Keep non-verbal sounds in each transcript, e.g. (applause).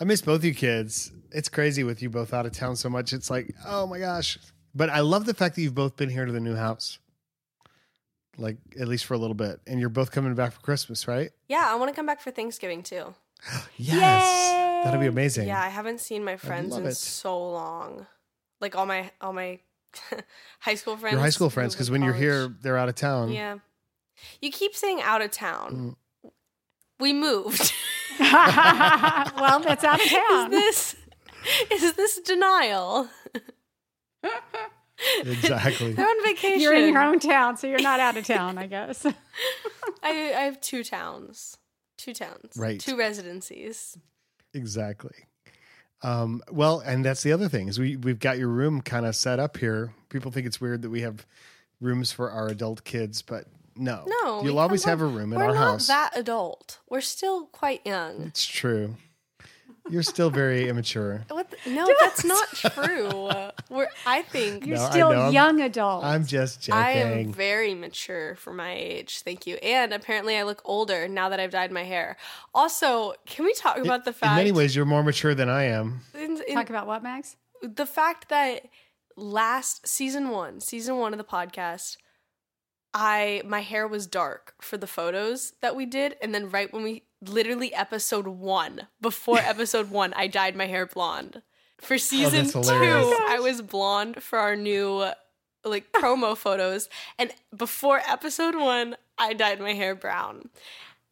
I miss both you kids. It's crazy with you both out of town so much. It's like, oh my gosh. But I love the fact that you've both been here to the new house. Like at least for a little bit. And you're both coming back for Christmas, right? Yeah, I want to come back for Thanksgiving too. (gasps) Yes. That'd be amazing. Yeah, I haven't seen my friends in it. so long. Like all my all my (laughs) high school friends. Your high school friends, because when you're here, they're out of town. Yeah. You keep saying out of town. Mm. We moved. (laughs) (laughs) well, that's out of town. is town. this is this denial? Exactly. They're on vacation. You're in your own town, so you're not out of town, I guess. (laughs) I, I have two towns. Two towns. Right. Two residencies. exactly. Um, well, and that's the other thing is we we've got your room kind of set up here. People think it's weird that we have rooms for our adult kids, but no, No. you'll always come have a room in We're our not house. that adult. We're still quite young. It's true. You're still very (laughs) immature. What the- no, that's not true. We're I think You're No, I still know. I'm- young adult. I'm just joking. I am very mature for my age. Thank you. And apparently I look older now that I've dyed my hair. Also, can we talk about the fact in many ways, you're more mature than I am. in- in- Talk about what, Mags? the fact that last season 1, season 1 of the podcast, I my hair was dark for the photos that we did and then right when we literally episode 1, before (laughs) episode 1, I dyed my hair blonde. For oh, season that's 2, hilarious. I was blonde for our new like promo photos and before episode 1, I dyed my hair brown.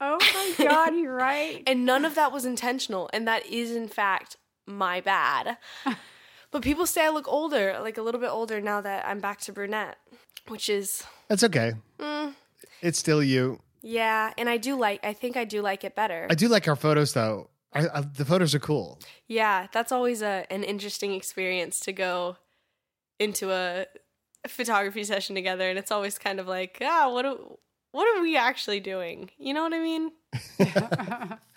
Oh my God, you're (laughs) right. And none of that was intentional. And that is, in fact, my bad. (laughs) but people say I look older, like a little bit older now that I'm back to brunette, which is, That's okay. Mm. It's still you. yeah. And I do like, I think I do like it better. I do like our photos though. I, I, the photos are cool. yeah. That's always a, an interesting experience to go into a photography session together. And it's always kind of like, ah, what, do, what are we actually doing? You know what I mean? (laughs) (laughs)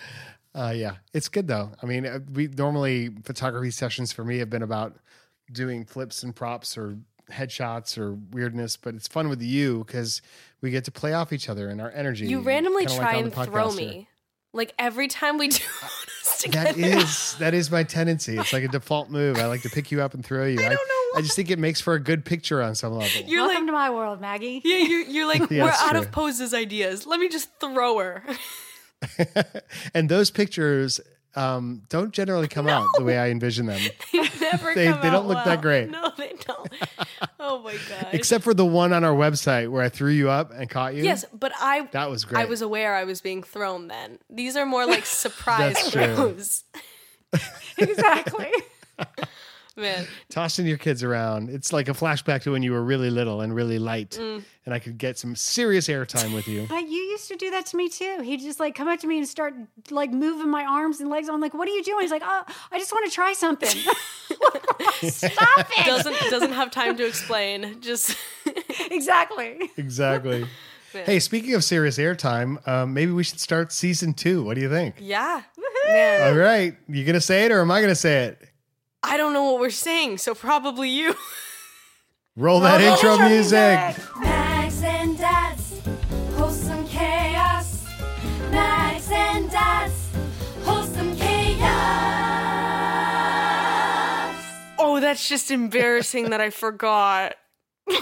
Uh, yeah, it's good though. I mean, uh, we normally photography sessions for me have been about doing flips and props or headshots or weirdness, but it's fun with you because we get to play off each other and our energy. You randomly try like and throw podcast here. me. Like every time we (laughs) do. (laughs) That is that is my tendency. It's (laughs) like a default move. I like to pick you up and throw you. I don't know I just think it makes for a good picture on some level. You're Welcome like, to my world, Maggie. Yeah, you're, you're like, Yeah, we're out true. of poses ideas. Let me just throw her. and those pictures um, don't generally come (laughs) out the way I envision them, (laughs) they never They- come they don't look that great. No, they don't. (laughs) Oh my god. except for the one on our website where I threw you up and caught you. yes, but I that was great. I was aware I was being thrown then. These are more like surprise throws. exactly. Man, tossing your kids around. It's like a flashback to when you were really little and really light, Mm. and I could get some serious airtime with you. (laughs) But you used to do that to me too. He'd just like come up to me and start like moving my arms and legs. I'm like, what are you doing? He's like, oh, I just want to try something. (laughs) Stop it. doesn't doesn't have time to explain. Just (laughs) exactly. exactly. Man. Hey, speaking of serious airtime, um, maybe we should start season two. What do you think? yeah. Man, All right, you gonna say it or am I gonna say it? I don't know what we're saying, so probably you. (laughs) Roll that intro music. Mags and Dad's wholesome chaos. Mags and Dad's wholesome chaos. Oh, that's just embarrassing that I forgot. (laughs)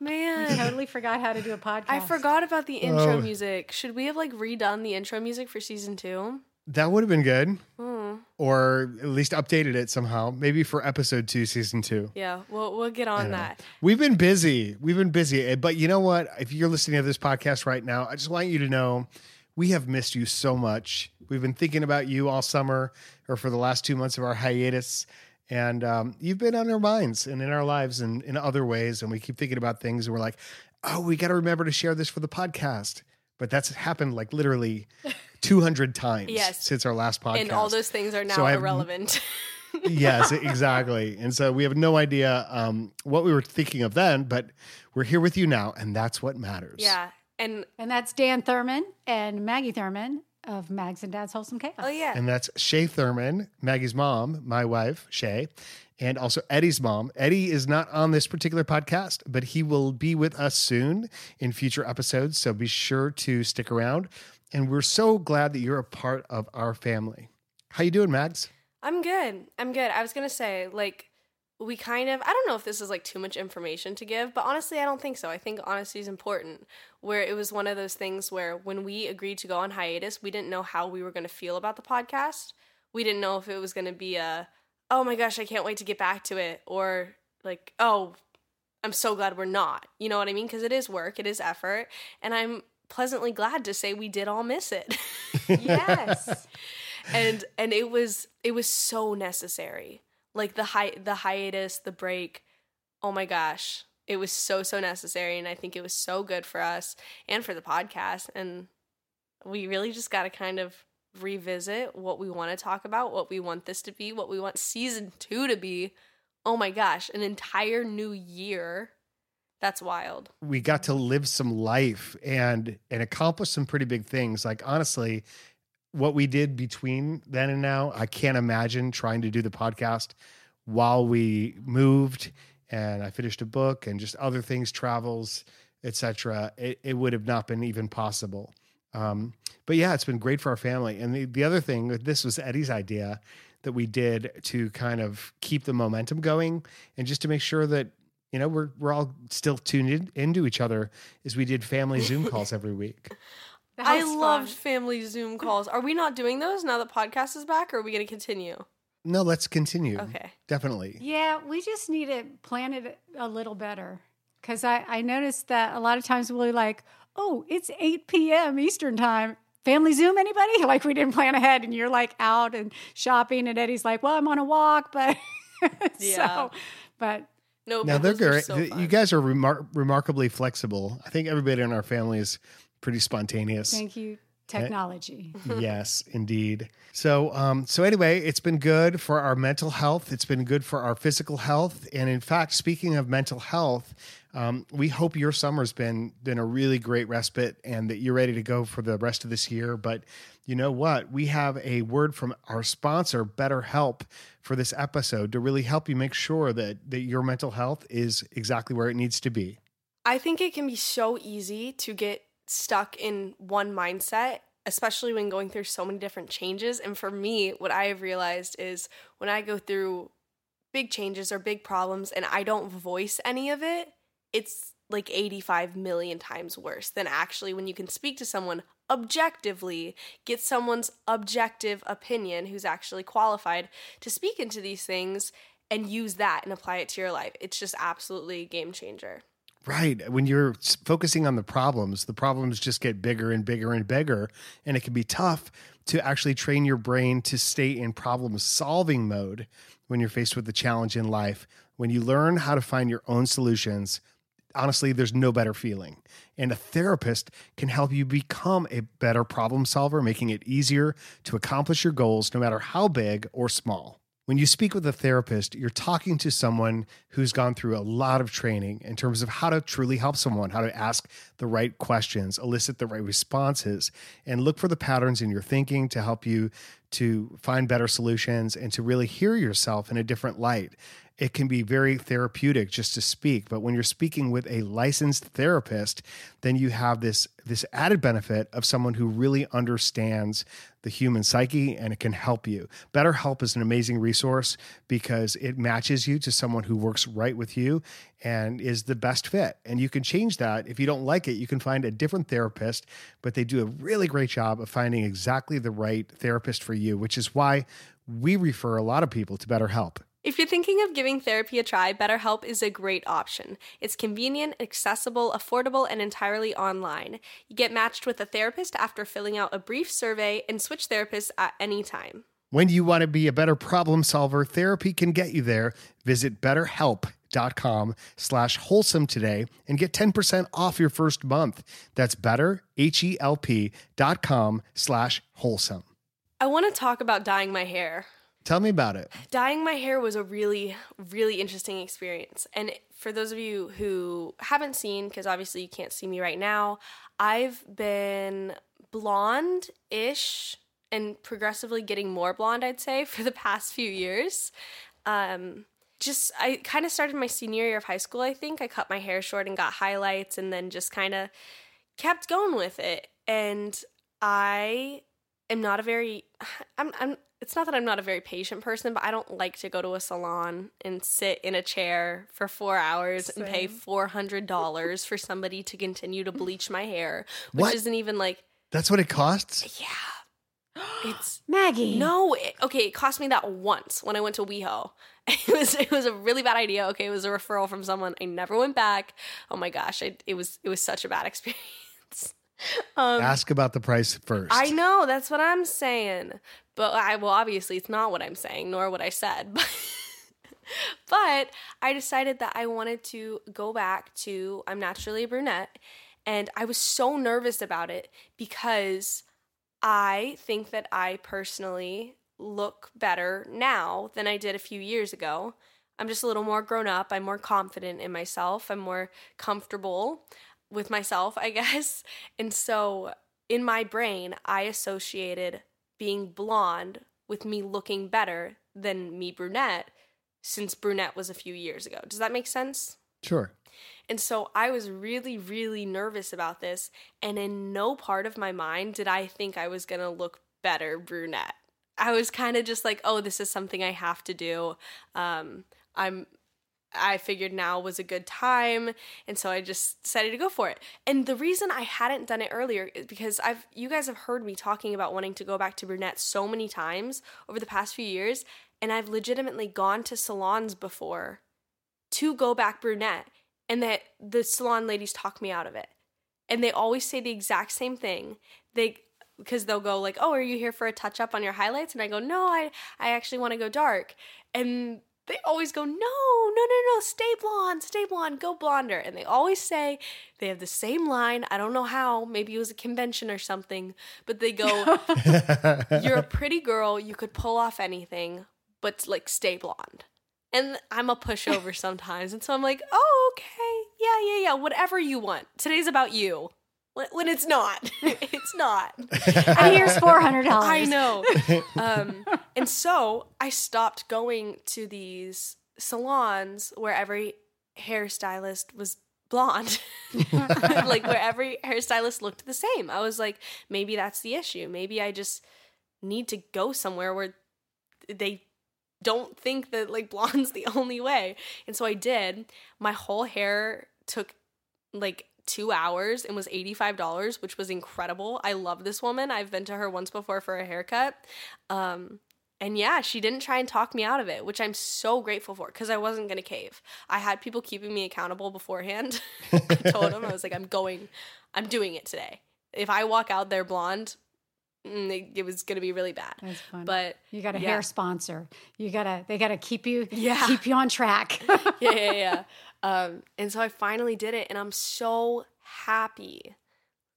Man. I totally forgot how to do a podcast. I forgot about the intro Oh. music. Should we have like redone the intro music for season two? That would have been good. Hmm. Or at least updated it somehow. Maybe for episode two, season two. Yeah, we'll we'll get on don't know. that. We've been busy. We've been busy. Eh, But you know what? If you're listening to this podcast right now, I just want you to know we have missed you so much. We've been thinking about you all summer or for the last two months of our hiatus. And um, you've been on our minds and in our lives and in other ways. And we keep thinking about things and we're like, oh, we got to remember to share this for the podcast. But that's happened like literally (laughs) 200 times Yes. since our last podcast And all those things are now So I have- irrelevant. (laughs) yes, exactly. And so we have no idea um, what we were thinking of then, but we're here with you now, and that's what matters. yeah. And And that's Dan Thurmon and Maggie Thurmon of Mags and Dad's Wholesome Chaos. oh yeah. And that's Shay Thurmon, Maggie's mom, my wife, Shay, and also Eddie's mom. Eddie is not on this particular podcast, but he will be with us soon in future episodes. So be sure to stick around. And we're so glad that you're a part of our family. How you doing, Mags? I'm good. I'm good. I was gonna say, like, we kind of I don't know if this is like too much information to give, but honestly I don't think so. I think honesty is important. Where it was one of those things where when we agreed to go on hiatus, we didn't know how we were gonna feel about the podcast. We didn't know if it was gonna be a oh my gosh, I can't wait to get back to it, or like, oh, I'm so glad we're not. You know what I mean? Because it is work, it is effort, and I'm pleasantly glad to say we did all miss it. (laughs) (laughs) Yes. and and it was it was so necessary like the hi- the hiatus the break oh my gosh it was so so necessary and i think it was so good for us and for the podcast and we really just got to kind of revisit what we want to talk about what we want this to be what we want season 2 to be. Oh my gosh an entire new year. That's wild. We got to live some life and and accomplish some pretty big things. Like honestly what we did between then and now i can't imagine trying to do the podcast while we moved and i finished a book and just other things travels etc it, it would have not been even possible. Um, but yeah it's been great for our family. And the, the other thing this was eddie's idea that we did to kind of keep the momentum going and just to make sure that you know we're we're all still tuned in, into each other is we did family zoom calls every week (laughs) i was loved fun. family zoom calls are we not doing those now that podcast is back or are we going to continue no let's continue okay definitely Yeah, we just need to plan it a little better. Because I, I noticed that a lot of times we'll be like, oh, it's 8 p.m. Eastern time. Family Zoom, anybody? (laughs) Like we didn't plan ahead and you're like out and shopping and Eddie's like, well, I'm on a walk, but (laughs) Yeah. so, but no now they're great so you guys are remar- remarkably flexible i think everybody in our family is pretty spontaneous thank you, technology. (laughs) yes, indeed. So, um, so anyway, it's been good for our mental health. It's been good for our physical health. And in fact, speaking of mental health, um, we hope your summer's been been a really great respite and that you're ready to go for the rest of this year. But you know what? We have a word from our sponsor, BetterHelp, for this episode to really help you make sure that that your mental health is exactly where it needs to be. I think it can be so easy to get stuck in one mindset, especially when going through so many different changes. And for me, what I have realized is when I go through big changes or big problems and I don't voice any of it, it's like 85 million times worse than actually when you can speak to someone objectively, get someone's objective opinion who's actually qualified to speak into these things and use that and apply it to your life. It's just absolutely game changer. Right. When you're focusing on the problems, the problems just get bigger and bigger and bigger. And it can be tough to actually train your brain to stay in problem solving mode when you're faced with a challenge in life. When you learn how to find your own solutions, honestly, there's no better feeling. And a therapist can help you become a better problem solver, making it easier to accomplish your goals, no matter how big or small. When you speak with a therapist, you're talking to someone who's gone through a lot of training in terms of how to truly help someone, how to ask the right questions, elicit the right responses, and look for the patterns in your thinking to help you to find better solutions and to really hear yourself in a different light. It can be very therapeutic just to speak. But when you're speaking with a licensed therapist, then you have this this added benefit of someone who really understands the human psyche and it can help you. BetterHelp is an amazing resource because it matches you to someone who works right with you and is the best fit. And you can change that. If you don't like it, you can find a different therapist, but they do a really great job of finding exactly the right therapist for you, which is why we refer a lot of people to BetterHelp. If you're thinking of giving therapy a try, BetterHelp is a great option. It's convenient, accessible, affordable, and entirely online. You get matched with a therapist after filling out a brief survey and switch therapists at any time. When you want to be a better problem solver, therapy can get you there. Visit betterhelp.com slash wholesome today and get 10% off your first month. That's better, H-E-L-P dot com slash wholesome. I want to talk about dyeing my hair. Tell me about it. Dyeing my hair was a really, really interesting experience. And for those of you who haven't seen, because obviously you can't see me right now, I've been blonde ish and progressively getting more blonde, I'd say, (laughs) for the past few years. Um, just, I kind of started my senior year of high school, I think. I cut my hair short and got highlights and then just kind of kept going with it. And I am not a very, (sighs) I'm, I'm, it's not that I'm not a very patient person, but I don't like to go to a salon and sit in a chair for four hours and pay four hundred dollars for somebody to continue to bleach my hair, which What? isn't even like That's what it costs? yeah. It's (gasps) Maggie. no, it, okay. It cost me that once when I went to WeHo. (laughs) It was it was a really bad idea. Okay, it was a referral from someone. I never went back. Oh my gosh, I, it was it was such a bad (laughs) experience. (laughs) Um, Ask about the price first. I know that's what I'm saying, but I well obviously it's not what I'm saying, nor what I said. (laughs) But but I decided that I wanted to go back to I'm naturally a brunette, and I was so nervous about it because I think that I personally look better now than I did a few years ago. I'm just a little more grown up. I'm more confident in myself. I'm more comfortable with myself, I (laughs) guess. And so in my brain, I associated being blonde with me looking better than me brunette since brunette was a few years ago. Does that make sense? Sure. And so I was really, really nervous about this. And in no part of my mind did I think I was going to look better brunette. I was kind of just like, oh, this is something I have to do. Um, I'm. I figured now was a good time, and so I just decided to go for it. And the reason I hadn't done it earlier is because I've you guys have heard me talking about wanting to go back to brunette so many times over the past few years, and I've legitimately gone to salons before to go back brunette and that the salon ladies talk me out of it. And they always say the exact same thing. They because they'll go like, "Oh, are you here for a touch up on your highlights?" And I go, "No, I I actually want to go dark." And they always go, "No, no, no, no, stay blonde, stay blonde, go blonder." And they always say they have the same line. I don't know how, maybe it was a convention or something, but they go, (laughs) "You're a pretty girl, you could pull off anything, but like stay blonde." And I'm a pushover sometimes. And so I'm like, oh, okay. Yeah, yeah, yeah. Whatever you want. Today's about you. When, when it's not. (laughs) it's not. (laughs) And here's four hundred dollars. I know. Um, and so I stopped going to these salons where every hairstylist was blonde. (laughs) like where every hairstylist looked the same. I was like, maybe that's the issue. Maybe I just need to go somewhere where they don't think that like blonde's the only way. And so I did. My whole hair took like two hours and was $85, which was incredible. I love this woman. I've been to her once before for a haircut. Um, and yeah, she didn't try and talk me out of it, which I'm so grateful for because I wasn't going to cave. I had people keeping me accountable beforehand. (laughs) I told them, I was like, I'm going, I'm doing it today. If I walk out there blonde, mm, it, it was going to be really bad. That's fun. But you got a yeah. hair sponsor. You gotta they gotta keep you Yeah. keep you on track. (laughs) yeah, yeah, yeah. Um, and so I finally did it, and I'm so happy.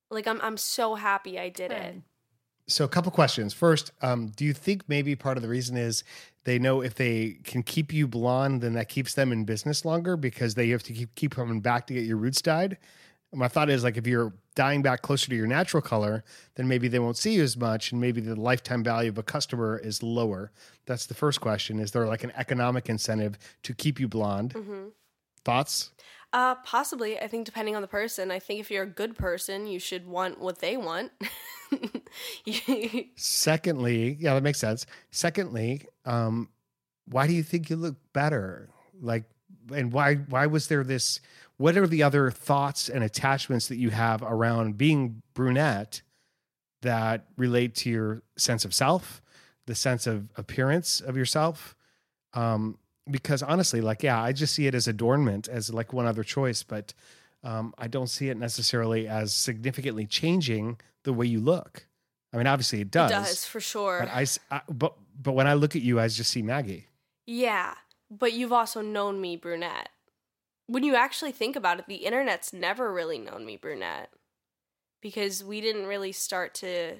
Like I'm, I'm so happy I did it. So, a couple questions. First, um, do you think maybe part of the reason is they know if they can keep you blonde, then that keeps them in business longer because they have to keep, keep coming back to get your roots dyed? my thought is like if you're dying back closer to your natural color, then maybe they won't see you as much, and maybe the lifetime value of a customer is lower. That's the first question. Is there like an economic incentive to keep you blonde? hmm Thoughts? Uh, possibly. I think depending on the person. I think if you're a good person, you should want what they want. (laughs) Secondly, yeah, that makes sense. Secondly, um, why do you think you look better? Like, and why why was there this? What are the other thoughts and attachments that you have around being brunette that relate to your sense of self, the sense of appearance of yourself? Um, because honestly, like, yeah, I just see it as adornment, as like one other choice, but um, I don't see it necessarily as significantly changing the way you look. I mean, obviously it does. It does for sure. But I, but but when I look at you, I just see Maggie. Yeah, but you've also known me brunette. When you actually think about it, the internet's never really known me brunette because we didn't really start to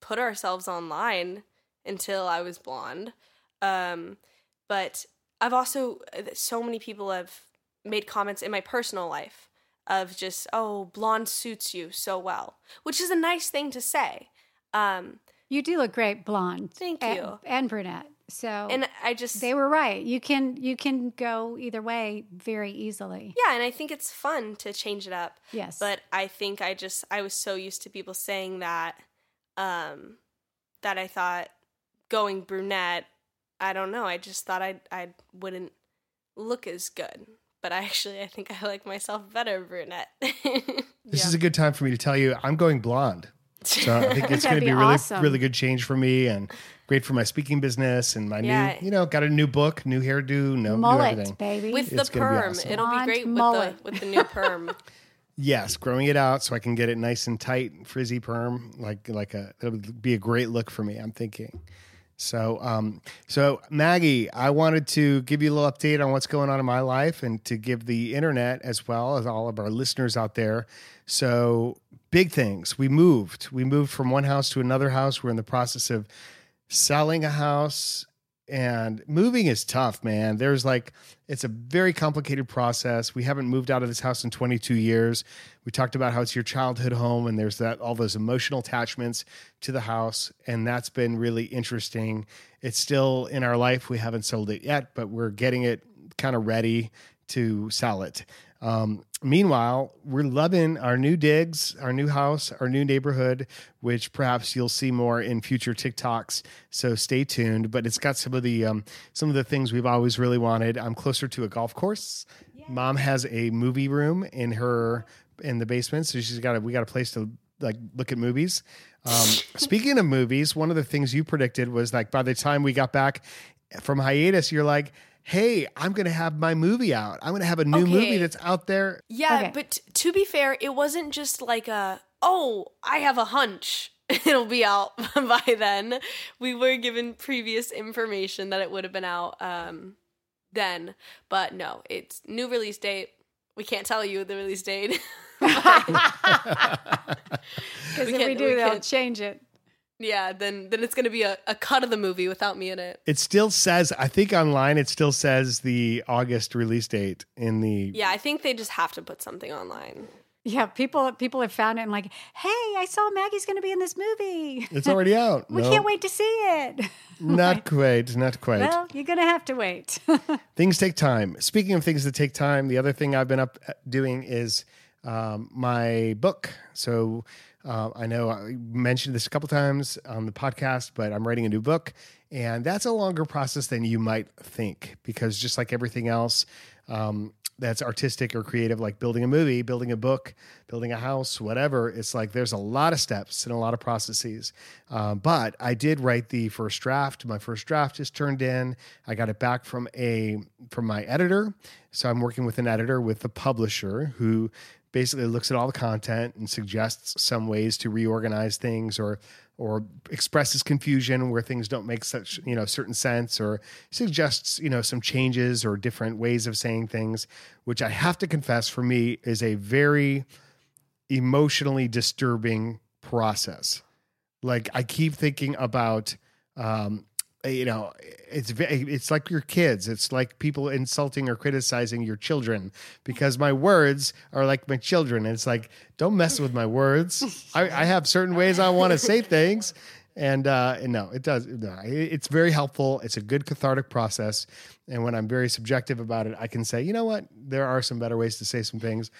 put ourselves online until I was blonde. Um, but I've also, so many people have made comments in my personal life of just, oh, blonde suits you so well, which is a nice thing to say. Um, You do look great blonde. Thank and- you. And brunette. So and I just, they were right. You can you can go either way very easily. yeah, and I think it's fun to change it up. Yes. but I think I just I was so used to people saying that um that I thought going brunette I don't know I just thought I I wouldn't look as good but I actually I think I like myself better brunette (laughs) This is a good time for me to tell you I'm going blonde. So I think (laughs) it's going to be be, a really awesome. really good change for me and great for my speaking business and my Yeah. new you know got a new book, new hairdo, no new mullet, everything. baby. with It's the perm awesome. it'll be Blonde great mullet. with the with the new perm (laughs) Yes, growing it out so I can get it nice and tight, frizzy perm, like like a it'll be a great look for me. I'm thinking. So, um, so Maggie, I wanted to give you a little update on what's going on in my life, and to give the internet as well as all of our listeners out there. So, big things. We moved. We moved from one house to another house. We're in the process of selling a house and moving is tough, man. There's like, it's a very complicated process. We haven't moved out of this house in 22 years. We talked about how it's your childhood home and there's that, all those emotional attachments to the house. And that's been really interesting. It's still in our life. We haven't sold it yet, but we're getting it kind of ready to sell it. Um, meanwhile, we're loving our new digs, our new house, our new neighborhood, which perhaps you'll see more in future TikToks. So stay tuned. But it's got some of the um, some of the things we've always really wanted. I'm closer to a golf course. Mom has a movie room in her in the basement, so she's got a, we got a place to like look at movies. Um, (laughs) speaking of movies, one of the things you predicted was like by the time we got back from hiatus, you're like, "Hey, I'm going to have my movie out. I'm going to have a new Okay. movie that's out there." Yeah, Okay. but t- to be fair, it wasn't just like a oh, I have a hunch (laughs) it'll be out (laughs) by then. We were given previous information that it would have been out um then, but no, it's new release date. We can't tell you the release date. (laughs) Because if we do, we they'll can't- change it. Yeah, then then it's gonna be a, a cut of the movie without me in it. It still says, I think online, it still says the August release date in the. Yeah, I think they just have to put something online. Yeah, people people have found it and like, hey, I saw Maggie's going to be in this movie. It's already out. (laughs) we No, can't wait to see it. (laughs) Not quite. Not quite. well, you're going to have to wait. (laughs) things take time. Speaking of things that take time, the other thing I've been up uh, doing is um, my book. So uh, I know I mentioned this a couple times on the podcast, but I'm writing a new book, and that's a longer process than you might think because just like everything else. Um, that's artistic or creative, like building a movie, building a book, building a house, whatever. It's like there's a lot of steps and a lot of processes. Um, but I did write the first draft. My first draft is turned in. I got it back from a from my editor. So I'm working with an editor with the publisher who basically looks at all the content and suggests some ways to reorganize things or or expresses confusion where things don't make such you know certain sense or suggests you know some changes or different ways of saying things which i have to confess for me is a very emotionally disturbing process. Like i keep thinking about um you know, it's it's like your kids. It's like people insulting or criticizing your children because my words are like my children. It's like, don't mess with my words. I, I have certain ways I want to say things, and uh, no, it does. No, it's very helpful. It's a good cathartic process. And when I'm very subjective about it, I can say, you know what, there are some better ways to say some things.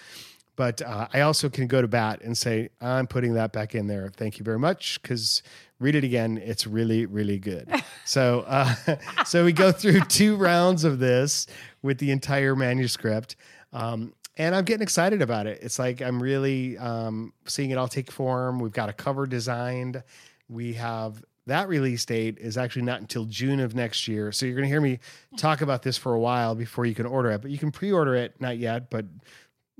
But uh, I also can go to bat and say, I'm putting that back in there. Thank you very much. Because read it again. It's really, really good. so, uh, (laughs) so we go through two rounds of this with the entire manuscript. Um, and I'm getting excited about it. It's like I'm really um, seeing it all take form. We've got a cover designed. We have that release date is actually not until June of next year. So you're going to hear me talk about this for a while before you can order it. But you can pre-order it, not yet, but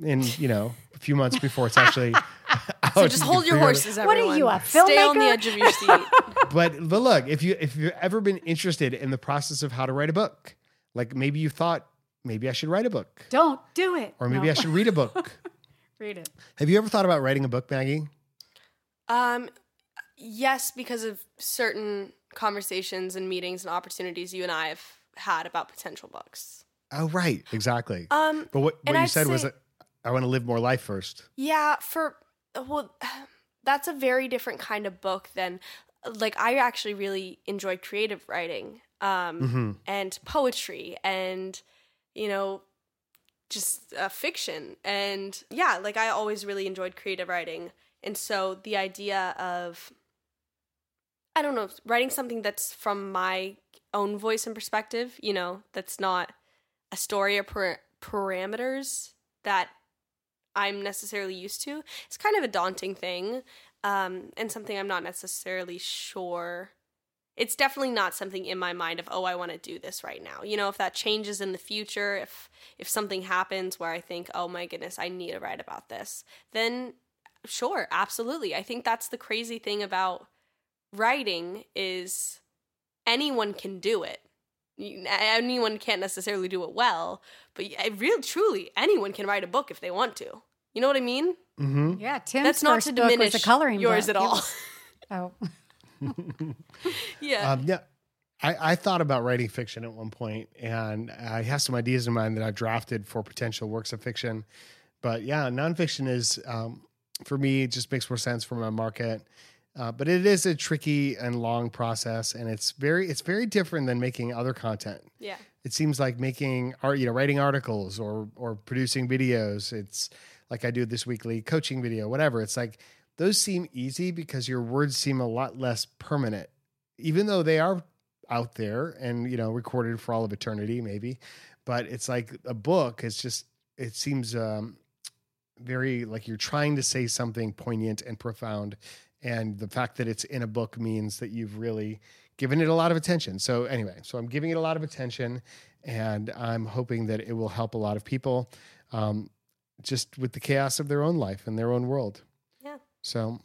in you know a few months before it's actually (laughs) out. So just hold your pre-order. horses, What are everyone. you, a filmmaker? Stay on the edge of your seat. (laughs) But but look, if you if you've ever been interested in the process of how to write a book, like maybe you thought maybe I should write a book, Don't do it. or maybe No. I should read a book. (laughs) read it. Have you ever thought about writing a book, Maggie? Um, yes, because of certain conversations and meetings and opportunities you and I have had about potential books. Oh, right, exactly. Um, but what, what you I'd said was say- that I want to live more life first. yeah, for well, (sighs) that's a very different kind of book than like I actually really enjoy creative writing, um, hmm and poetry, and you know, just uh, fiction, and yeah, like I always really enjoyed creative writing, and so the idea of I don't know, writing something that's from my own voice and perspective, you know, that's not a story or par- parameters that I'm necessarily used to. It's kind of a daunting thing, um, and something I'm not necessarily sure. It's definitely not something in my mind of oh I want to do this right now. You know, if that changes in the future, if if something happens where I think oh my goodness I need to write about this, then sure, absolutely. I think that's the crazy thing about writing is anyone can do it. You- Anyone can't necessarily do it well, but I really truly anyone can write a book if they want to. You know what I mean? hmm Yeah, Tim's That's not first to book diminish was a coloring yours book. at all. was- (laughs) oh, yeah. Um, yeah, I, I thought about writing fiction at one point, and I have some ideas in mind that I've drafted for potential works of fiction. But yeah, nonfiction is um, for me it just makes more sense for my market. Uh, but it is a tricky and long process, and it's very it's very different than making other content. yeah. It seems like making art, you know, writing articles or or producing videos. It's like I do this weekly coaching video, whatever. It's like those seem easy because your words seem a lot less permanent, even though they are out there and you know recorded for all of eternity, maybe. But it's like a book. It's just it seems um, very like you're trying to say something poignant and profound, and the fact that it's in a book means that you've really given it a lot of attention. So anyway, so I'm giving it a lot of attention, and I'm hoping that it will help a lot of people, um, just with the chaos of their own life and their own world. Yeah. So,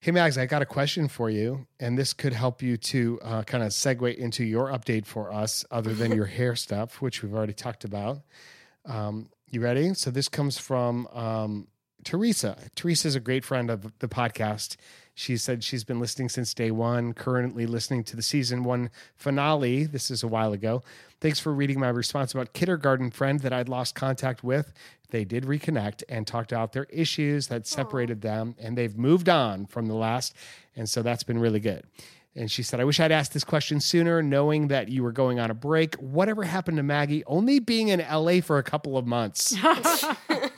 hey Mags, I got a question for you, and this could help you to uh, kind of segue into your update for us, other than your (laughs) hair stuff, which we've already talked about. Um, you ready? So this comes from um, Teresa. Teresa is a great friend of the podcast. She said she's been listening since day one, currently listening to the season one finale. This is a while ago. Thanks for reading my response about kindergarten friend that I'd lost contact with. They did reconnect and talked out their issues that separated them, and they've moved on from the last. And so that's been really good. And she said, I wish I'd asked this question sooner, knowing that you were going on a break. Whatever happened to Maggie only being in LA for a couple of months? (laughs) (laughs)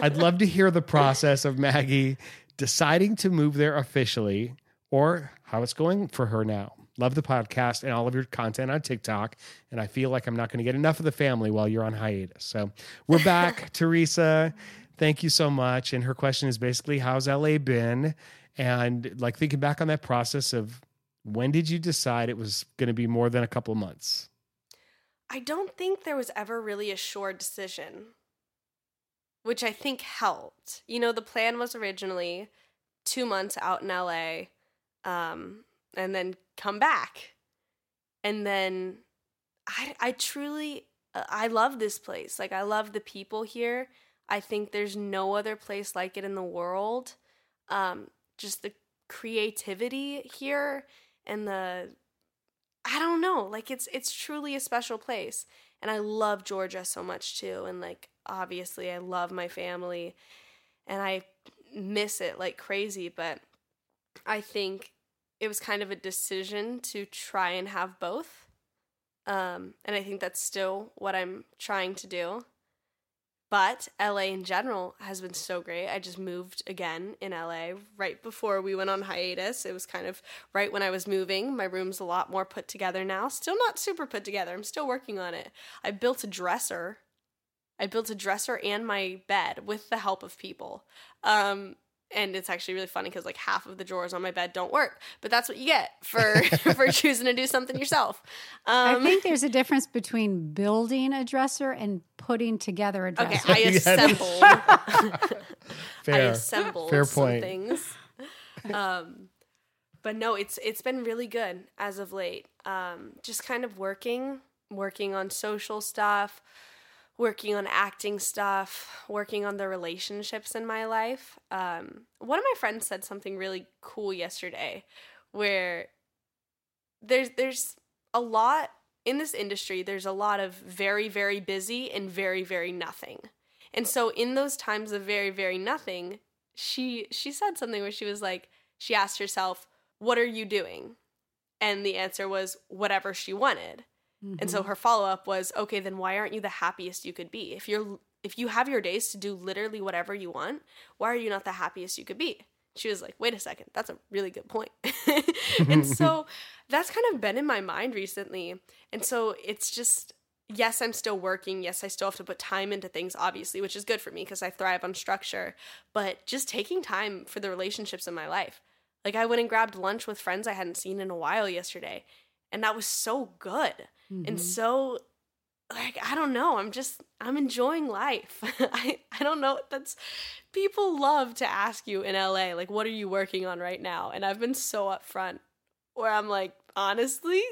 I'd love to hear the process of Maggie deciding to move there officially or how it's going for her now. Love the podcast and all of your content on TikTok. And I feel like I'm not going to get enough of the family while you're on hiatus. So we're back, (laughs) Teresa. Thank you so much. And her question is basically, how's LA been? And like thinking back on that process of when did you decide it was going to be more than a couple of months? I don't think there was ever really a sure decision, which I think helped. You know, the plan was originally two months out in LA, um, and then come back. And then I, I truly, uh, I love this place. Like, I love the people here. I think there's no other place like it in the world. Um, just the creativity here and the I don't know, like it's it's truly a special place. And I love Georgia so much too and like obviously I love my family and I miss it like crazy, but I think it was kind of a decision to try and have both. Um, and I think that's still what I'm trying to do. But LA in general has been so great. I just moved again in LA right before we went on hiatus. It was kind of right when I was moving. My room's a lot more put together now. Still not super put together. I'm still working on it. I built a dresser. I built a dresser and my bed with the help of people. Um, and it's actually really funny because like half of the drawers on my bed don't work but that's what you get for (laughs) (laughs) for choosing to do something yourself I um, think there's a difference between building a dresser and putting together a dresser okay dresser. i (laughs) Yes. assembled i Fair. assembled Fair some point. things um but no it's it's been really good as of late um just kind of working working on social stuff working on acting stuff, working on the relationships in my life. Um, one of my friends said something really cool yesterday where there's there's a lot in this industry there's a lot of very very busy and very very nothing. And so in those times of very very nothing, she she said something where she was like she asked herself, "What are you doing?" And the answer was whatever she wanted. And so mm-hmm. her follow up was, okay, then why aren't you the happiest you could be? If you're if you have your days to do literally whatever you want, why are you not the happiest you could be? She was like, wait a second, that's a really good point. (laughs) and so (laughs) that's kind of been in my mind recently. And so it's just yes, I'm still working. Yes, I still have to put time into things, obviously, which is good for me because I thrive on structure. But just taking time for the relationships in my life. Like I went and grabbed lunch with friends I hadn't seen in a while yesterday, and that was so good and mm-hmm. so like i don't know i'm just i'm enjoying life. (laughs) I i don't know that's people love to ask you in la like what are you working on right now? And i've been so upfront where i'm like honestly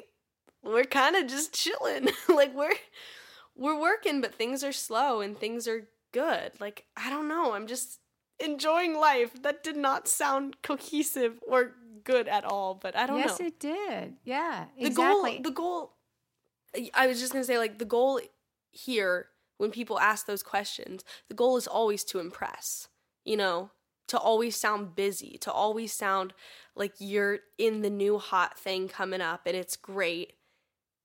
we're kind of just chilling. (laughs) Like we're we're working but things are slow and things are good. Like i don't know i'm just enjoying life. That did not sound cohesive or good at all but i don't yes, know. it did. Yeah, the exactly. goal the goal i was just going to say like the goal here when people ask those questions the goal is always to impress you know? To always sound busy to always sound like you're in the new hot thing coming up and it's great.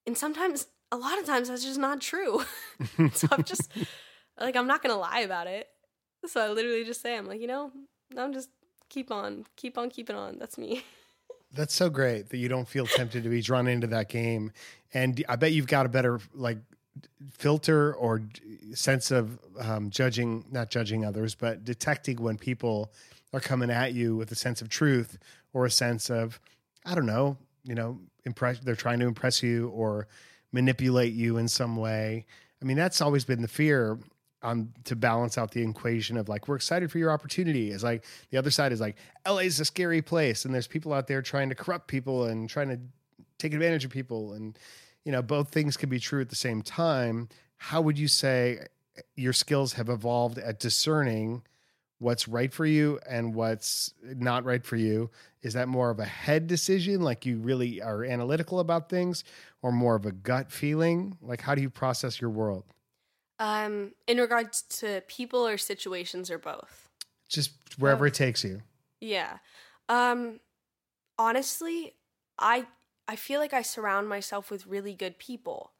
And sometimes a lot of times that's just not true. (laughs) So i'm just (laughs) like i'm not going to lie about it. So i literally just say i'm like you know i'm just keep on keep on keeping on. That's me (laughs) That's so great that you don't feel tempted to be drawn into that game, and I bet you've got a better like filter or sense of um, judging, not judging others, but detecting when people are coming at you with a sense of truth or a sense of, I don't know, you know, impress. They're trying to impress you or manipulate you in some way. I mean, that's always been the fear on to balance out the equation of like we're excited for your opportunity. Is like the other side is like LA is a scary place and there's people out there trying to corrupt people and trying to take advantage of people. And you know both things can be true at the same time. How would you say uh, your skills have evolved at discerning what's right for you and what's not right for you? Is that more of a head decision like you really are analytical about things or more of a gut feeling? Like how do you process your world um in regards to people or situations or both just wherever it takes you Yeah. Um honestly, I I feel like I surround myself with really good people.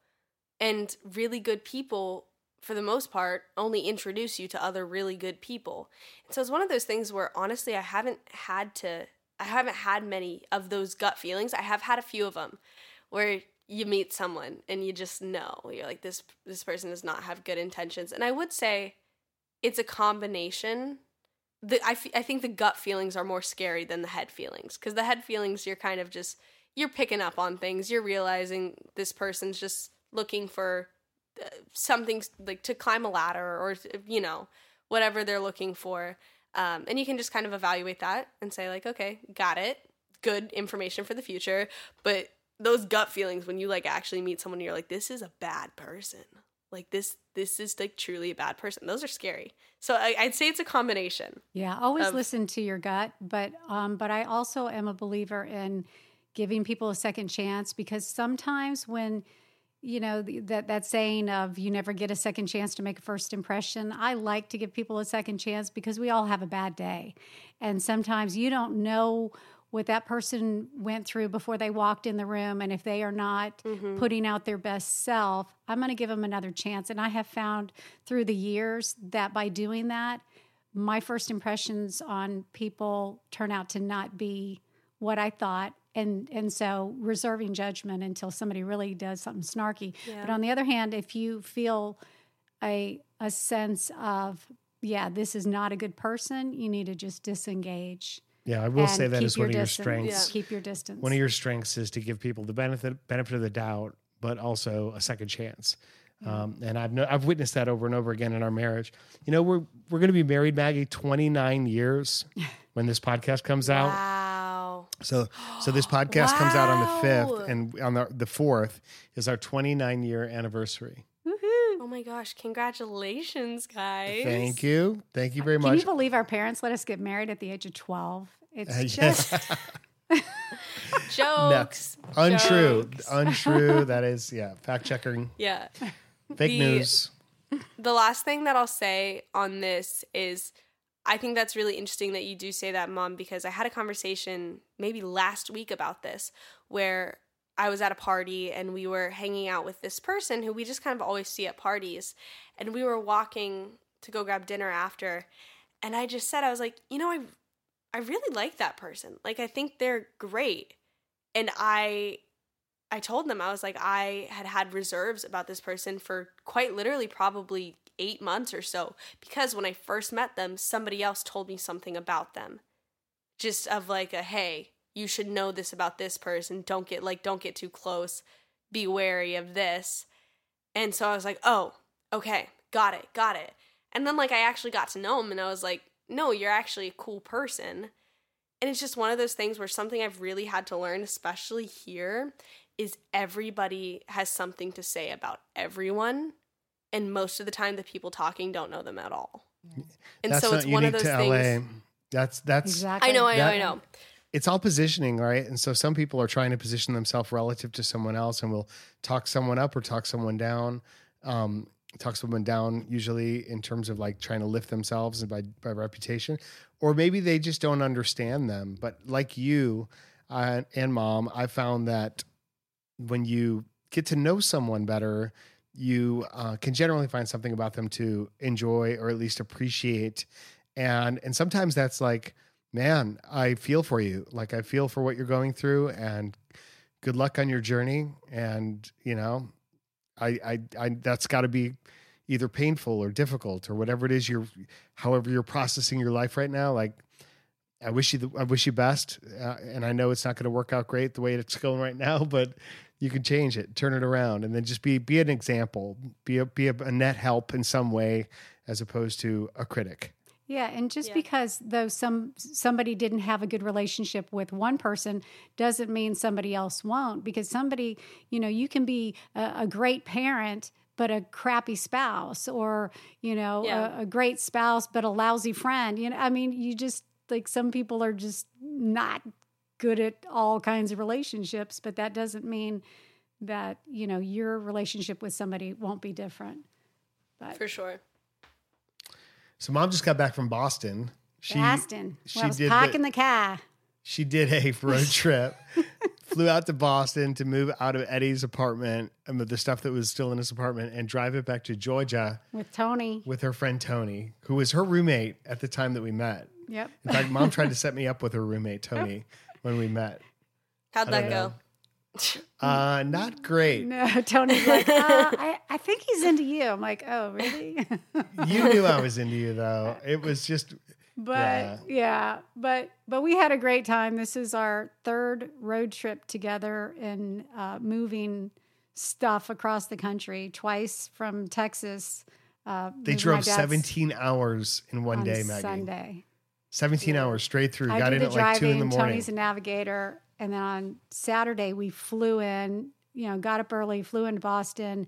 And really good people for the most part only introduce you to other really good people. And so it's one of those things where honestly I haven't had to I haven't had many of those gut feelings. I have had a few of them where you meet someone and you just know you're like this this person does not have good intentions. And I would say it's a combination. The I, f- I think the gut feelings are more scary than the head feelings because the head feelings you're kind of just you're picking up on things. You're realizing this person's just looking for uh, something like to climb a ladder or you know whatever they're looking for. Um, and you can just kind of evaluate that and say like okay got it. Good information for the future. But those gut feelings when you like actually meet someone you're like this is a bad person. Like this this is like truly a bad person. Those are scary. So I, i'd say it's a combination Yeah, always of- listen to your gut, but um, but I also am a believer in giving people a second chance because sometimes when you know that that saying of you never get a second chance to make a first impression i like to give people a second chance because we all have a bad day. And sometimes you don't know what that person went through before they walked in the room and if they are not mm-hmm. putting out their best self i'm going to give them another chance and i have found through the years that by doing that my first impressions on people turn out to not be what I thought. And and so reserving judgment until somebody really does something snarky. But on the other hand, if you feel a a sense of yeah, this is not a good person, you need to just disengage. Yeah, I will say that is one of your strengths. Keep your distance. One of your strengths is to give people the benefit benefit of the doubt, but also a second chance. Um, and I've no, I've witnessed that over and over again in our marriage. You know, we're we're going to be married, Maggie, twenty nine years (laughs) when this podcast comes out. Wow. So so this (gasps) podcast comes out on the fifth, and on the the fourth is our twenty nine year anniversary. Oh my gosh. Congratulations, guys. Thank you, thank you very much. Can you believe our parents let us get married at the age of twelve? It's Uh, just yes. (laughs) Jokes. untrue, Jokes. untrue. (laughs) that is yeah, fact checking, Yeah. fake The- news. the last thing that I'll say on this is I think that's really interesting that you do say that, mom, because I had a conversation maybe last week about this where I was at a party and we were hanging out with this person who we just kind of always see at parties. And we were walking to go grab dinner after. And I just said, I was like, you know, I, I really like that person. Like, I think they're great. And I I told them I was like I had had reserves about this person for quite literally probably 8 months or so because when I first met them somebody else told me something about them just of like a hey you should know this about this person don't get like don't get too close be wary of this and so I was like oh okay got it got it and then like I actually got to know him and I was like no you're actually a cool person and it's just one of those things where something I've really had to learn, especially here, is everybody has something to say about everyone. And most of the time, the people talking don't know them at all. And That's so it's one of those to things. LA. That's that's exactly. I know, I know, That- I know. It's all positioning, right? And so some people are trying to position themselves relative to someone else and will talk someone up or talk someone down. Um, talk someone down usually in terms of like trying to lift themselves and by by reputation, or maybe they just don't understand them. But like you uh, and mom, I found that when you get to know someone better, you uh, can generally find something about them to enjoy or at least appreciate. And and sometimes that's like, man, I feel for you. Like I feel for what you're going through, and good luck on your journey. And you know, I I, I that's got to be either painful or difficult or whatever it is you're, however you're processing your life right now. Like I wish you the, I wish you best, uh, and I know it's not going to work out great the way it's (laughs) going right now, but you can change it, turn it around, and then just be be an example, be a be a, a net help in some way, as opposed to a critic. Yeah, and just Yeah. because though some somebody didn't have a good relationship with one person doesn't mean somebody else won't. Because somebody, you know, you can be a, a great parent but a crappy spouse, or you know, Yeah. a, a great spouse but a lousy friend. You know, I mean, you just like some people are just not good at all kinds of relationships, but that doesn't mean that you know your relationship with somebody won't be different. But For sure. So mom just got back from Boston. She Boston, she well, I was did parking the- the car. she did a (laughs) road trip, (laughs) flew out to Boston to move out of Eddie's apartment um, and the stuff that was still in his apartment and drive it back to Georgia with Tony. with her friend Tony, who was her roommate at the time that we met. Yep. In fact, mom tried to (laughs) set me up with her roommate Tony when we met. How'd that don't go? (laughs) Uh, not great. No, Tony's like, (laughs) uh, I, I think he's into you. I'm like, oh, really? (laughs) You knew I was into you though. It was just but Yeah. yeah. but but we had a great time. This is our third road trip together in uh, moving stuff across the country. Twice from Texas. Uh, they drove 17 hours in one on day, Maggie. Sunday. 17 hours straight through. I Got in at like two in the morning. Tony's a navigator, and then on Saturday we flew in. You know, got up early, flew into Boston,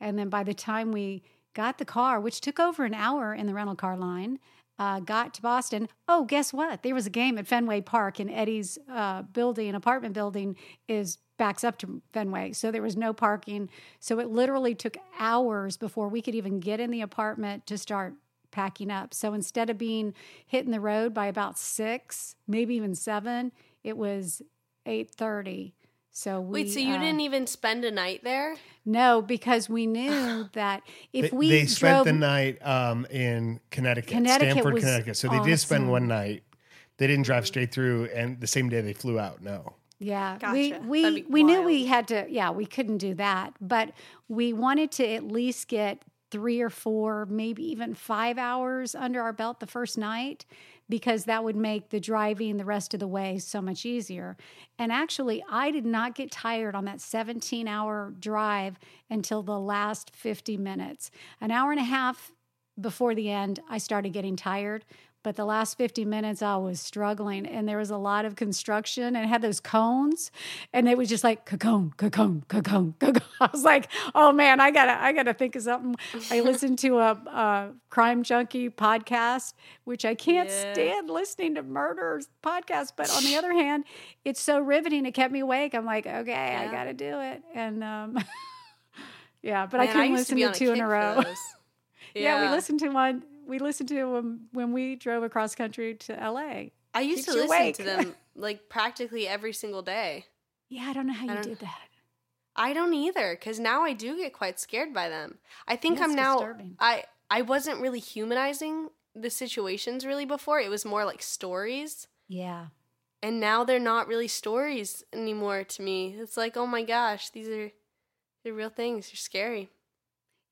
and then by the time we got the car, which took over an hour in the rental car line, uh, got to Boston. Oh, guess what? There was a game at Fenway Park, and Eddie's uh, building, apartment building, is backs up to Fenway. So there was no parking. So it literally took hours before we could even get in the apartment to start packing up. So instead of being hitting the road by about six, maybe even seven, it was eight thirty. So we Wait, so you uh, didn't even spend a night there? no because we knew (sighs) that if They, we they drove spent the night um, in Connecticut, Connecticut Stamford, Connecticut. So they did spend one night. They didn't drive straight through, and the same day they flew out. No, Yeah, Gotcha. we That'd we be we knew we had to. Yeah, we couldn't do that, but we wanted to at least get three or four, maybe even five hours under our belt the first night, because that would make the driving the rest of the way so much easier. And actually, I did not get tired on that 17 hour drive until the last 50 minutes. An hour and a half before the end, I started getting tired. But the last 50 minutes, I was struggling, and there was a lot of construction and had those cones, and it was just like cacone, cacone, cacone, cacone. (laughs) I was like, oh man, I gotta, I gotta think of something. I listened to a, a crime junkie podcast, which I can't Yeah. stand listening to murder podcasts. But on the (laughs) other hand, it's so riveting. It kept me awake. I'm like, okay, I gotta do it. And um, (laughs) yeah, but I Man, couldn't used listen be to, two in a row. those. Yeah. we listened to one. We listened to them when we drove across country to LA. I used keeps to listen awake. to them (laughs) like practically every single day. Yeah, I don't know how you don't- did that. I don't either, because now I do get quite scared by them. I think I'm now. disturbing. I I wasn't really humanizing the situations really before. It was more like stories, Yeah. and now they're not really stories anymore to me. It's like, oh my gosh, these are they're real things. They're scary.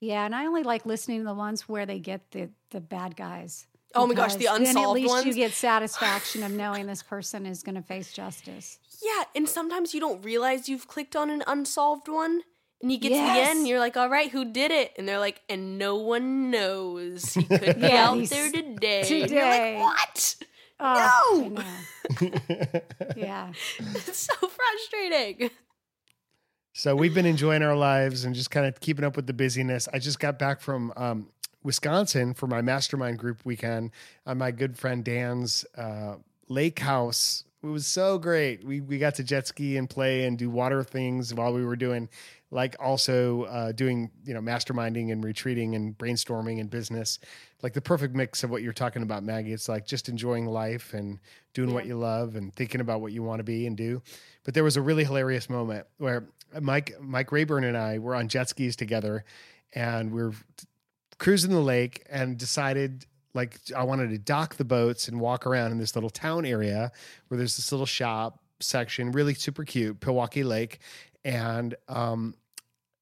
Yeah, and I only like listening to the ones where they get the the bad guys. Oh my gosh, the Because then at unsolved least you get satisfaction of (sighs) knowing this person is going to face justice. Yeah, and sometimes you don't realize you've clicked on an unsolved one. And you get to the end, and you're like, "All right, who did it?" And they're like, "And no one knows. He (laughs) could be Yeah, out there today." And today. you're like, "What?" Oh, No! (laughs) Yeah. It's so frustrating. So we've been enjoying our lives and just kind of keeping up with the busyness. I just got back from um, Wisconsin for my mastermind group weekend on my good friend Dan's uh, lake house. It was so great. We we got to jet ski and play and do water things while we were doing like also uh, doing you know masterminding and retreating and brainstorming and business. Like the perfect mix of what you're talking about maggie. It's like just enjoying life and doing what you love and thinking about what you want to be and do. But there was a really hilarious moment where mike mike rayburn and i were on jet skis together and we are cruising the lake and decided like i wanted to dock the boats and walk around in this little town area where there's this little shop section really super cute Pewaukee lake. And um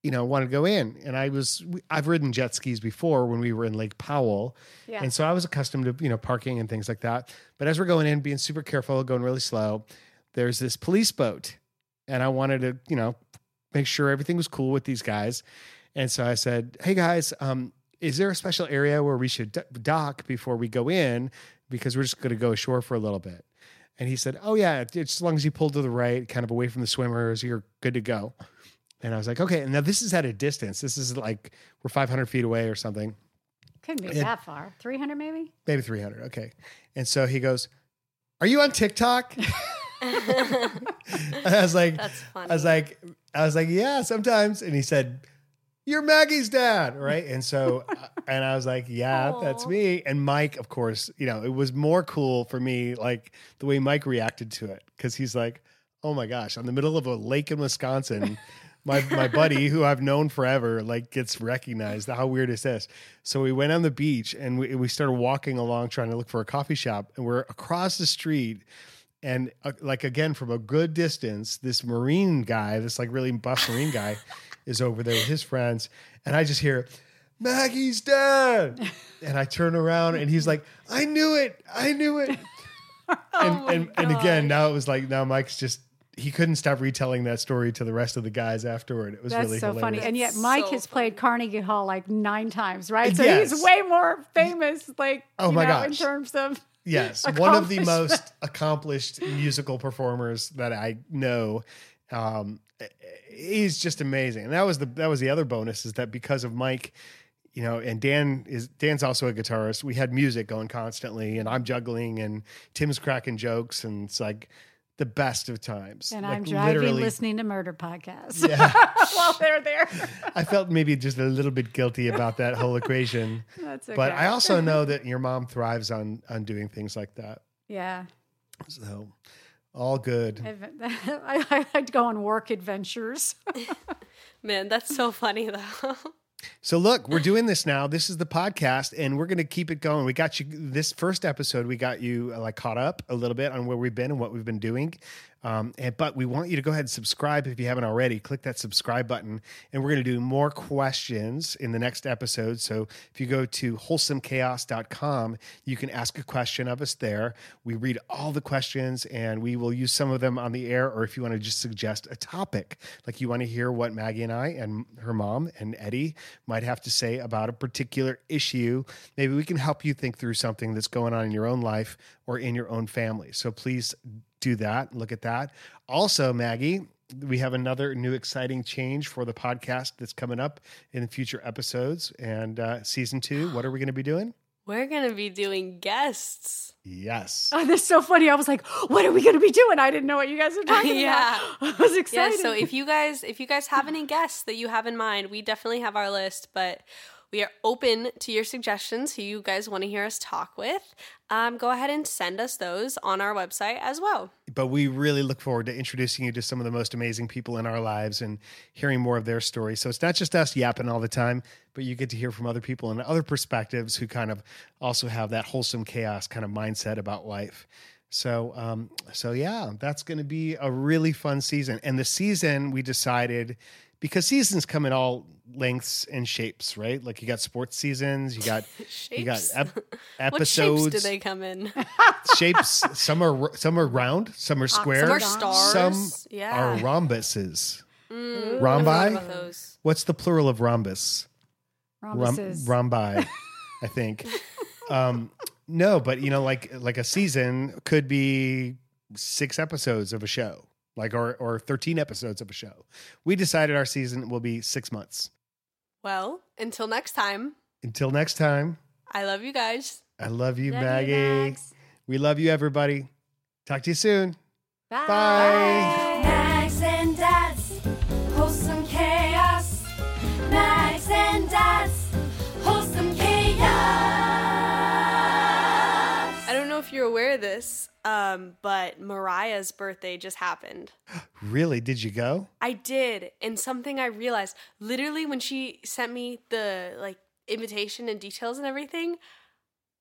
you know wanted to go in. And i was i've ridden jet skis before when we were in lake powell. Yeah. and so i was accustomed to you know parking and things like that. But as we're going in being super careful going really slow there's this police boat. And i wanted to you know make sure everything was cool with these guys. And so i said hey guys um is there a special area where we should dock before we go in? Because we're just going to go ashore for a little bit. And he said oh yeah it's as long as you pull to the right kind of away from the swimmers you're good to go and I was like, okay. And now this is at a distance. This is like we're 500 feet away or something, Couldn't be Yeah. that far. 300 maybe? maybe 300. Okay. And so he goes, "Are you on TikTok?" (laughs) and I was like, That's funny. I was like, I was like, yeah, sometimes. And he said, "You're Maggie's dad, right?" And so, (laughs) and I was like, "Yeah, that's me." And Mike, of course, you know, it was more cool for me, like the way Mike reacted to it, because he's like, "Oh my gosh, on the middle of a lake in Wisconsin." (laughs) My, my buddy who I've known forever like gets recognized. How weird is this? So we went on the beach and we, we started walking along trying to look for a coffee shop and we're across the street. And uh, like again from a good distance this marine guy this like really buff marine guy is over there with his friends. And i just hear maggie's dad and i turn around and he's like i knew it. I knew it. (laughs) Oh and, and again now it was like now mike's just he couldn't stop retelling that story to the rest of the guys afterward it was That's really so hilarious. funny. And yet Mike so has played Carnegie Hall like nine times, right? So Yes. he's way more famous, like Oh you my know, in terms of (laughs) Yes, one of the most accomplished musical performers that I know. Um, he's just amazing, and that was the that was the other bonus is that because of Mike, you know, and Dan is Dan's also a guitarist. We had music going constantly, and I'm juggling, and Tim's cracking jokes, and it's like the best of times. And Like, I'm driving literally- listening to murder podcasts Yeah. (laughs) while they're there. (laughs) I felt maybe just a little bit guilty about that whole equation, (laughs) That's okay. but I also know that your mom thrives on on doing things like that. yeah. So all good. I, I like to go on work adventures. Man, that's so funny though. So look, we're doing this now. This is the podcast, and we're going to keep it going. We got you this first episode. We got you uh, like caught up a little bit on where we've been and what we've been doing. Um, and, but we want you to go ahead and subscribe if you haven't already. Click that subscribe button, and we're going to do more questions in the next episode. So if you go to wholesomechaos.com, you can ask a question of us there. We read all the questions, and we will use some of them on the air. Or if you want to just suggest a topic, like you want to hear what Maggie and I and her mom and Eddie might have to say about a particular issue, maybe we can help you think through something that's going on in your own life or in your own family. So please do that. Look at that. Also, Maggie, we have another new exciting change for the podcast that's coming up in future episodes and uh, season two. What are we going to be doing? We're gonna be doing guests. Yes. (laughs) Oh, that's so funny. I was like, what are we going to be doing? I didn't know what you guys were talking Yeah. about. (laughs) I was Yeah, excited. so if you guys if you guys have any guests that you have in mind, we definitely have our list, but we are open to your suggestions who you guys want to hear us talk with. Um, go ahead and send us those on our website as well. but we really look forward to introducing you to some of the most amazing people in our lives and hearing more of their stories. So it's not just us yapping all the time, but you get to hear from other people and other perspectives who kind of also have that wholesome chaos kind of mindset about life. So, um, so yeah, that's going to be a really fun season. And the season we decided because seasons come in all lengths and shapes, right? Like you got sports seasons, you got (laughs) you got Shapes? ep- (laughs) What shapes episodes do they come in? (laughs) shapes. Some are some are round, some are square, Some are stars. some yeah. are rhombuses. Mm, Rhombi? I forgot about those. What's the plural of rhombus? Rhom- Rhombuses. rhombi, I think. Um, no, but you know, like like a season could be six episodes of a show, like or or thirteen episodes of a show. We decided our season will be six months. Well, until next time, Until next time, I love you guys. I love you, Love Maggie. Mags. we love you, everybody. Talk to you soon. Bye. Bye. Mags and Dad's wholesome chaos. Mags and Dad's wholesome chaos. I don't know if you're aware of this, um, but Mariah's birthday just happened. (gasps) Really? Did you go? I did, and something I realized literally when she sent me the like invitation and details and everything,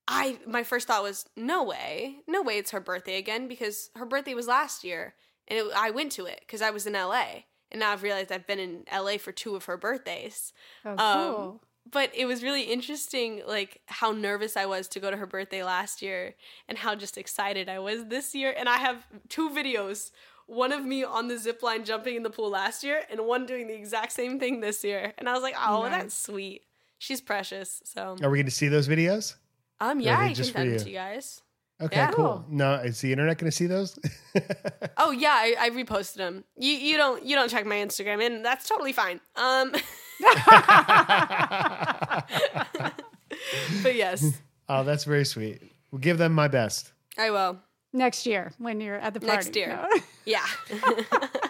I my first thought was no way, no way it's her birthday again because her birthday was last year and it, I went to it because I was in LA and now I've realized I've been in LA for two of her birthdays. Oh, Um, cool. But it was really interesting, like how nervous I was to go to her birthday last year and how just excited I was this year. And I have two videos one of me on the zip line jumping in the pool last year and one doing the exact same thing this year. And I was like, oh, Nice. that's sweet. She's precious. So, Are we going to see those videos? um, yeah, I can send it to you guys. Okay, Yeah. cool. Cool. No, is the internet going to see those? (laughs) Oh yeah, I, I reposted them. You you don't you don't check my Instagram, and that's totally fine. Um, (laughs) (laughs) but yes, oh, that's very sweet. We'll give them my best. I will. Next year when you're at the party. Next year. No. (laughs) Yeah. (laughs)